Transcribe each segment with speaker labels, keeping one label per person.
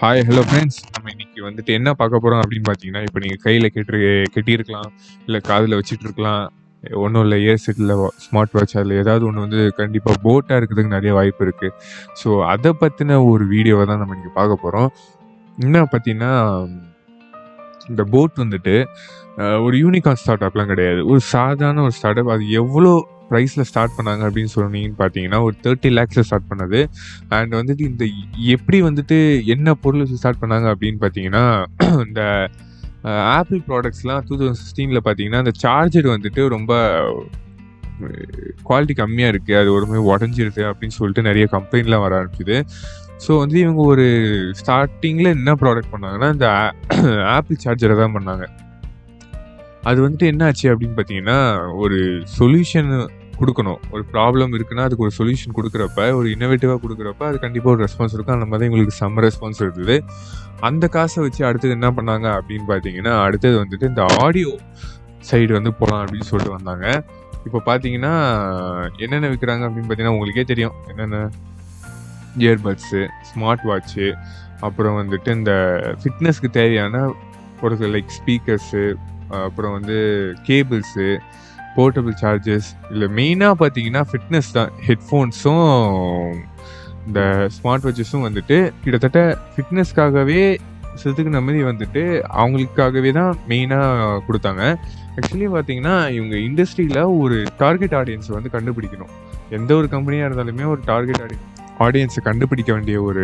Speaker 1: Hi hello friends நம்ம இன்னைக்கு வந்துட்டு என்ன பார்க்க போகிறோம் அப்படின்னு பார்த்தீங்கன்னா இப்போ நீங்கள் கையில் கெட்டு கெட்டியிருக்கலாம் இல்லை காதில் வச்சுட்டு இருக்கலாம் ஒன்றும் இல்லை இயர் செட்டில் ஸ்மார்ட் வாட்ச் அதில் ஏதாவது ஒன்று வந்து கண்டிப்பாக போட்டாக இருக்கிறதுக்கு நிறைய வாய்ப்பு இருக்குது ஸோ அதை பற்றின ஒரு வீடியோவை தான் நம்ம இன்றைக்கி பார்க்க போகிறோம் என்ன பார்த்தீங்கன்னா இந்த போட் வந்துட்டு ஒரு யூனிகான் ஸ்டார்ட் அப்லாம் கிடையாது. ஒரு சாதாரண ஒரு ஸ்டார்ட் அப் அது எவ்வளோ ப்ரைஸில் ஸ்டார்ட் பண்ணாங்க அப்படின்னு சொன்னீங்கன்னு பார்த்தீங்கன்னா ஒரு தேர்ட்டி லேக்ஸில் ஸ்டார்ட் பண்ணது. அண்ட் வந்துட்டு இந்த எப்படி வந்துட்டு என்ன பொருள் வச்சு ஸ்டார்ட் பண்ணாங்க அப்படின்னு பார்த்தீங்கன்னா இந்த ஆப்பிள் ப்ராடக்ட்ஸ்லாம் டூ தௌசண்ட் சிக்ஸ்டீனில் பார்த்தீங்கன்னா அந்த சார்ஜர் வந்துட்டு ரொம்ப குவாலிட்டி கம்மியாக இருக்குது அது ஒரு மாதிரி உடஞ்சிருது அப்படின்னு சொல்லிட்டு நிறைய கம்ப்ளைண்ட்லாம் வர ஆரம்பிச்சுது. ஸோ வந்து இவங்க ஒரு ஸ்டார்டிங்கில் என்ன ப்ராடக்ட் பண்ணாங்கன்னா இந்த ஆப்பிள் சார்ஜரை தான் பண்ணாங்க. அது வந்துட்டு என்ன ஆச்சு அப்படின்னு பார்த்தீங்கன்னா ஒரு சொல்யூஷன் கொடுக்கணும். ஒரு ப்ராப்ளம் இருக்குன்னா அதுக்கு ஒரு சொல்யூஷன் கொடுக்குறப்ப ஒரு இன்னோவேட்டிவாக கொடுக்குறப்ப அது கண்டிப்பாக ஒரு ரெஸ்பான்ஸ் இருக்கும். அந்த மாதிரி எங்களுக்கு செம்ம ரெஸ்பான்ஸ் இருந்தது. அந்த காசை வச்சு அடுத்தது என்ன பண்ணாங்க அப்படின்னு பார்த்தீங்கன்னா அடுத்தது வந்துட்டு இந்த ஆடியோ சைடு வந்து போகலாம் அப்படின்னு சொல்லிட்டு வந்தாங்க. இப்போ பார்த்தீங்கன்னா என்னென்ன விற்கிறாங்க அப்படின்னு பார்த்தீங்கன்னா உங்களுக்கே தெரியும். என்னென்ன? இயர்பட்ஸு ஸ்மார்ட் வாட்ச்சு அப்புறம் வந்துட்டு இந்த ஃபிட்னஸ்க்கு தேவையான ஒரு லைக் ஸ்பீக்கர்ஸு அப்புறம் வந்து கேபிள்ஸு போர்ட்டபிள் சார்ஜஸ் இல்லை மெயினாக பார்த்தீங்கன்னா ஃபிட்னஸ் தான். ஹெட்ஃபோன்ஸும் இந்த ஸ்மார்ட் வாட்சஸும் வந்துட்டு கிட்டத்தட்ட ஃபிட்னஸ்க்காகவே செதுக்கின மாதிரி வந்துட்டு அவங்களுக்காகவே தான் மெயினாக கொடுத்தாங்க. ஆக்சுவலி பார்த்தீங்கன்னா இவங்க இண்டஸ்ட்ரியில் ஒரு டார்கெட் ஆடியன்ஸை வந்து கண்டுபிடிக்கணும். எந்த ஒரு கம்பெனியாக இருந்தாலுமே ஒரு டார்கெட் ஆடியன்ஸ் ஆடியன்ஸை கண்டுபிடிக்க வேண்டிய ஒரு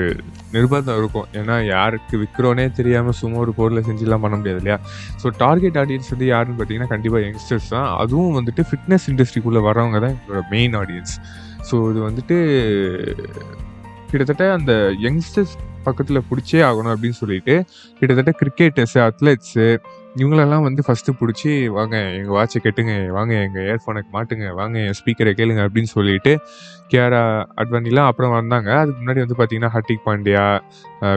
Speaker 1: நிர்பந்தம் இருக்கும். ஏன்னா யாருக்கு விற்கிறோனே தெரியாமல் சும்மா ஒரு பொருளை செஞ்சுலாம் பண்ண முடியாது இல்லையா? ஸோ டார்கெட் ஆடியன்ஸ் வந்து யாருன்னு பார்த்தீங்கன்னா கண்டிப்பாக யங்ஸ்டர்ஸ் தான். அதுவும் வந்துட்டு ஃபிட்னஸ் இண்டஸ்ட்ரிக்குள்ளே வரவங்க தான் எங்களோட மெயின் ஆடியன்ஸ் ஸோ இது வந்துட்டு கிட்டத்தட்ட அந்த யங்ஸ்டர்ஸ் பக்கத்தில் பிடிச்சே ஆகணும் அப்படின்னு சொல்லிட்டு கிட்டத்தட்ட கிரிக்கெட்டர்ஸு அத்லெட்ஸு இவங்களெல்லாம் வந்து ஃபஸ்ட்டு பிடிச்சி வாங்க எங்கள் வாட்சை கெட்டுங்க வாங்க எங்கள் இயர்ஃபோனுக்கு மாட்டுங்க வாங்க என் ஸ்பீக்கரை கேளுங்க அப்படின்னு சொல்லிட்டு கியாரா அட்வானிலாம் அப்புறம் வந்தாங்க. அதுக்கு முன்னாடி வந்து பார்த்தீங்கன்னா ஹர்திக் பாண்டியா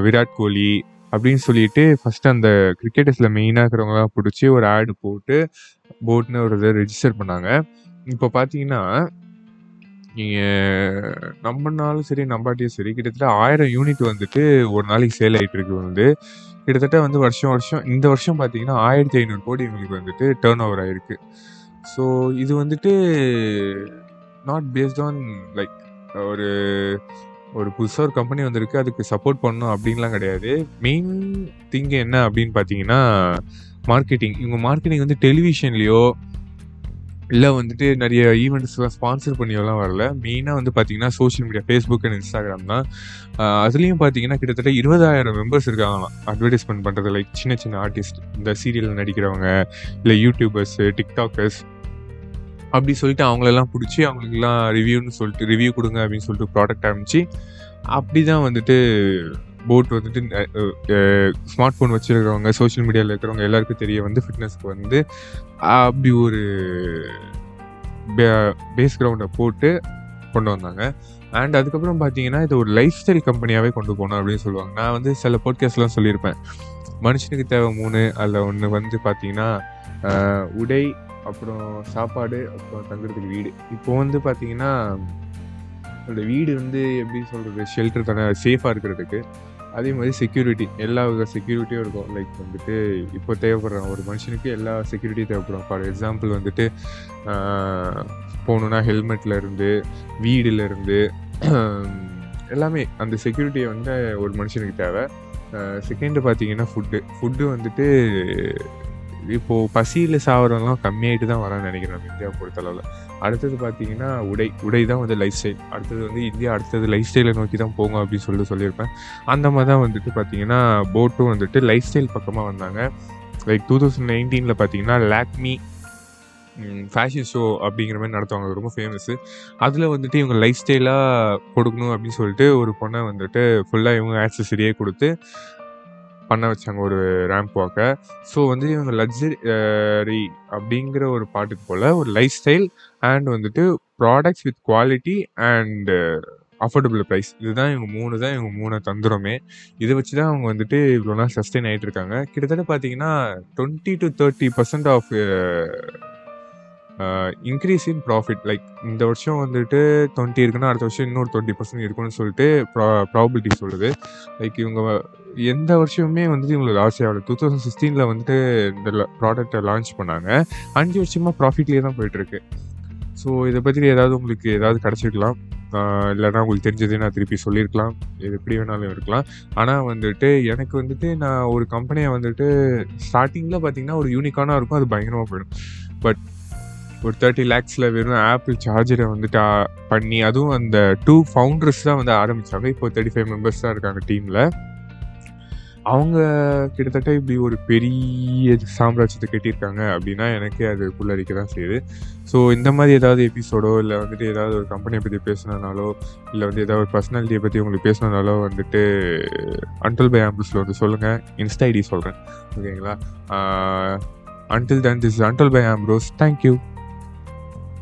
Speaker 1: விராட் கோலி அப்படின்னு சொல்லிட்டு ஃபஸ்ட்டு அந்த கிரிக்கெட்டர்ஸில் மெயினாக இருக்கிறவங்களாம் பிடிச்சி ஒரு ஆடு போட்டு போட்னு ஒரு இதை ரெஜிஸ்டர் பண்ணாங்க. இப்போ பார்த்தீங்கன்னா நீங்கள் நம்பினாலும் சரி நம்பாட்டியும் சரி கிட்டத்தட்ட ஆயிரம் யூனிட் வந்துட்டு ஒரு நாளைக்கு சேல் ஆகிட்டு இருக்கு வந்து. கிட்டத்தட்ட வந்து வருஷம் வருஷம் இந்த வருஷம் பார்த்தீங்கன்னா ஆயிரத்தி ஐநூறு கோடி இவங்களுக்கு வந்துட்டு டேர்ன் ஓவர் ஆயிருக்கு. ஸோ இது வந்துட்டு நாட் பேஸ்ட் ஆன் லைக் ஒரு ஒரு புதுசாக ஒரு கம்பெனி வந்திருக்கு அதுக்கு சப்போர்ட் பண்ணணும் அப்படின்லாம் கிடையாது. மெயின் திங் என்ன அப்படின்னு பார்த்தீங்கன்னா மார்க்கெட்டிங் இவங்க மார்க்கெட்டிங் வந்து டெலிவிஷன்லேயோ இல்லை வந்துட்டு நிறைய ஈவெண்ட்ஸ்லாம் ஸ்பான்சர் பண்ணியோலாம் வரல. மெயினாக வந்து பார்த்தீங்கன்னா social media Facebook and Instagram தான். அதுலேயும் பார்த்தீங்கன்னா கிட்டத்தட்ட இருபதாயிரம் மெம்பர்ஸ் இருக்காங்களாம் அட்வர்டைஸ்மெண்ட் பண்ணுறது லைக் சின்ன சின்ன ஆர்டிஸ்ட் இந்த சீரியலில் நடிக்கிறவங்க இல்லை யூடியூபர்ஸு டிக்டாக்கர்ஸ் அப்படி சொல்லிட்டு அவங்களெல்லாம் பிடிச்சி அவங்களுக்குலாம் ரிவ்யூன்னு சொல்லிட்டு ரிவ்யூ கொடுங்க அப்படின்னு சொல்லிட்டு ப்ராடக்ட் ஆரம்பிச்சு அப்படி தான் வந்துட்டு போட் வந்துட்டு ஸ்மார்ட் ஃபோன் வச்சுருக்கிறவங்க சோஷியல் மீடியாவில் இருக்கிறவங்க எல்லாருக்கும் தெரிய வந்து ஃபிட்னஸ்க்கு வந்து அப்படி ஒரு பேஸ் கிரவுண்டை போட்டு கொண்டு வந்தாங்க. அண்ட் அதுக்கப்புறம் பார்த்தீங்கன்னா இது ஒரு லைஃப் ஸ்டைல் கம்பெனியாகவே கொண்டு போகணும் அப்படின்னு சொல்லுவாங்க. நான் வந்து சில போட்காஸ்ட்லாம் சொல்லியிருப்பேன். மனுஷனுக்கு தேவை மூணு அதில் ஒன்று வந்து பார்த்தீங்கன்னா உடை அப்புறம் சாப்பாடு அப்புறம் தங்குறதுக்கு வீடு. இப்போ வந்து பார்த்தீங்கன்னா அந்த வீடு வந்து எப்படி சொல்கிறது ஷெல்டர் தானே சேஃபாக இருக்கிறதுக்கு. அதே மாதிரி செக்யூரிட்டி எல்லா வித செக்யூரிட்டியும் இருக்கும். லைக் வந்துட்டு இப்போ தேவைப்படுறாங்க ஒரு மனுஷனுக்கு எல்லா செக்யூரிட்டியும் தேவைப்படும். ஃபார் எக்ஸாம்பிள் வந்துட்டு போகணுன்னா ஹெல்மெட்லேருந்து வீடுலேருந்து எல்லாமே அந்த செக்யூரிட்டியை வந்து ஒரு மனுஷனுக்கு தேவை. செகண்டு பார்த்தீங்கன்னா ஃபுட்டு ஃபுட்டு வந்துட்டு இப்போது பசியில் சாவறவங்கலாம் கம்மியாயிட்டு தான் வரான்னு நினைக்கிறேன் நம்ம இந்தியா பொறுத்தளவில். அடுத்தது பார்த்தீங்கன்னா உடை உடை தான் வந்து லைஃப் ஸ்டைல் அடுத்தது வந்து இந்தியா அடுத்தது லைஃப் ஸ்டைலை நோக்கி தான் போகும் அப்படின்னு சொல்லிட்டு சொல்லியிருப்பேன். அந்த மாதிரி தான் வந்துட்டு பார்த்தீங்கன்னா போட்டும் வந்துட்டு லைஃப் ஸ்டைல் பக்கமாக வந்தாங்க. லைக் டூ தௌசண்ட் நைன்டீனில் பார்த்தீங்கன்னா லேக்மி ஃபேஷன் ஷோ அப்படிங்கிற மாதிரி நடத்துவாங்க. அது ரொம்ப ஃபேமஸ்ஸு அதில் வந்துட்டு இவங்க லைஃப் ஸ்டைலாக கொடுக்கணும் அப்படின்னு சொல்லிட்டு ஒரு பொண்ணை வந்துட்டு ஃபுல்லாக இவங்க ஆக்சசரியே கொடுத்து பண்ண வச்சாங்க ஒரு ரேம்ப் வாக்கை ஸோ வந்து இவங்க லக்ஸரி அப்படிங்கிற ஒரு பாட்டுக்கு போல் ஒரு லைஃப் ஸ்டைல் அண்ட் வந்துட்டு products with quality and affordable price இதுதான் இவங்க மூணு தான் இவங்க மூணு தந்துடுமே இதை வச்சு தான் அவங்க வந்துட்டு இவ்வளோ நாள் சஸ்டெயின் ஆகிட்டு இருக்காங்க. கிட்டத்தட்ட பார்த்தீங்கன்னா twenty to thirty percent of increase in profit like இந்த வருஷம் வந்துட்டு டுவெண்ட்டி இருக்குன்னா அடுத்த வருஷம் இன்னொரு டுவெண்ட்டி பர்சன்ட் இருக்குன்னு சொல்லிட்டு ப்ரா ப்ராபிலிட்டி சொல்லுது. லைக் இவங்க எந்த வருஷமுமே வந்துட்டு இவங்களுக்கு லாஸ் ஆகல. டூ தௌசண்ட் சிக்ஸ்டீனில் வந்துட்டு இந்த ப்ராடக்டை லான்ச் பண்ணாங்க. அஞ்சு வருஷமாக ப்ராஃபிட்லேயே தான் போயிட்டுருக்கு. ஸோ இதை பற்றி ஏதாவது உங்களுக்கு ஏதாவது கிடச்சிருக்கலாம். இல்லைனா உங்களுக்கு தெரிஞ்சதே நான் திருப்பி சொல்லியிருக்கலாம். இது எப்படி வேணாலும் இருக்கலாம். ஆனால் வந்துட்டு எனக்கு வந்துட்டு நான் ஒரு கம்பெனியை வந்துட்டு ஸ்டார்டிங்கில் பார்த்தீங்கன்னா ஒரு யூனிக்கானாக இருக்கும். அது பயங்கரமாக போயிடும். பட் ஒரு தேர்ட்டி லேக்ஸில் வெறும் ஆப்பிள் சார்ஜரை வந்துட்டு பண்ணி அதுவும் அந்த டூ ஃபவுண்டர்ஸ் தான் வந்து ஆரம்பித்தாங்க இப்போ தேர்ட்டி ஃபைவ் மெம்பர்ஸ் தான் இருக்காங்க டீமில் அவங்க கிட்டத்தட்ட இப்படி ஒரு பெரிய சாம்ராஜ்யத்தை கட்டியிருக்காங்க அப்படின்னா எனக்கே அது புள்ளரிக்க தான் செய்யுது. ஸோ இந்த மாதிரி ஏதாவது எபிசோடோ இல்லை வந்துட்டு ஏதாவது ஒரு கம்பெனியை பற்றி பேசினாலோ இல்லை வந்து ஏதாவது ஒரு பர்சனாலிட்டியை பற்றி உங்களுக்கு பேசினாலோ வந்துட்டு அன்டல் பை ஆம்பிள்ஸில் வந்து சொல்லுங்கள் இன்ஸ்டா ஐடி சொல்கிறேன் ஓகேங்களா until then this until bye Ambrose thank you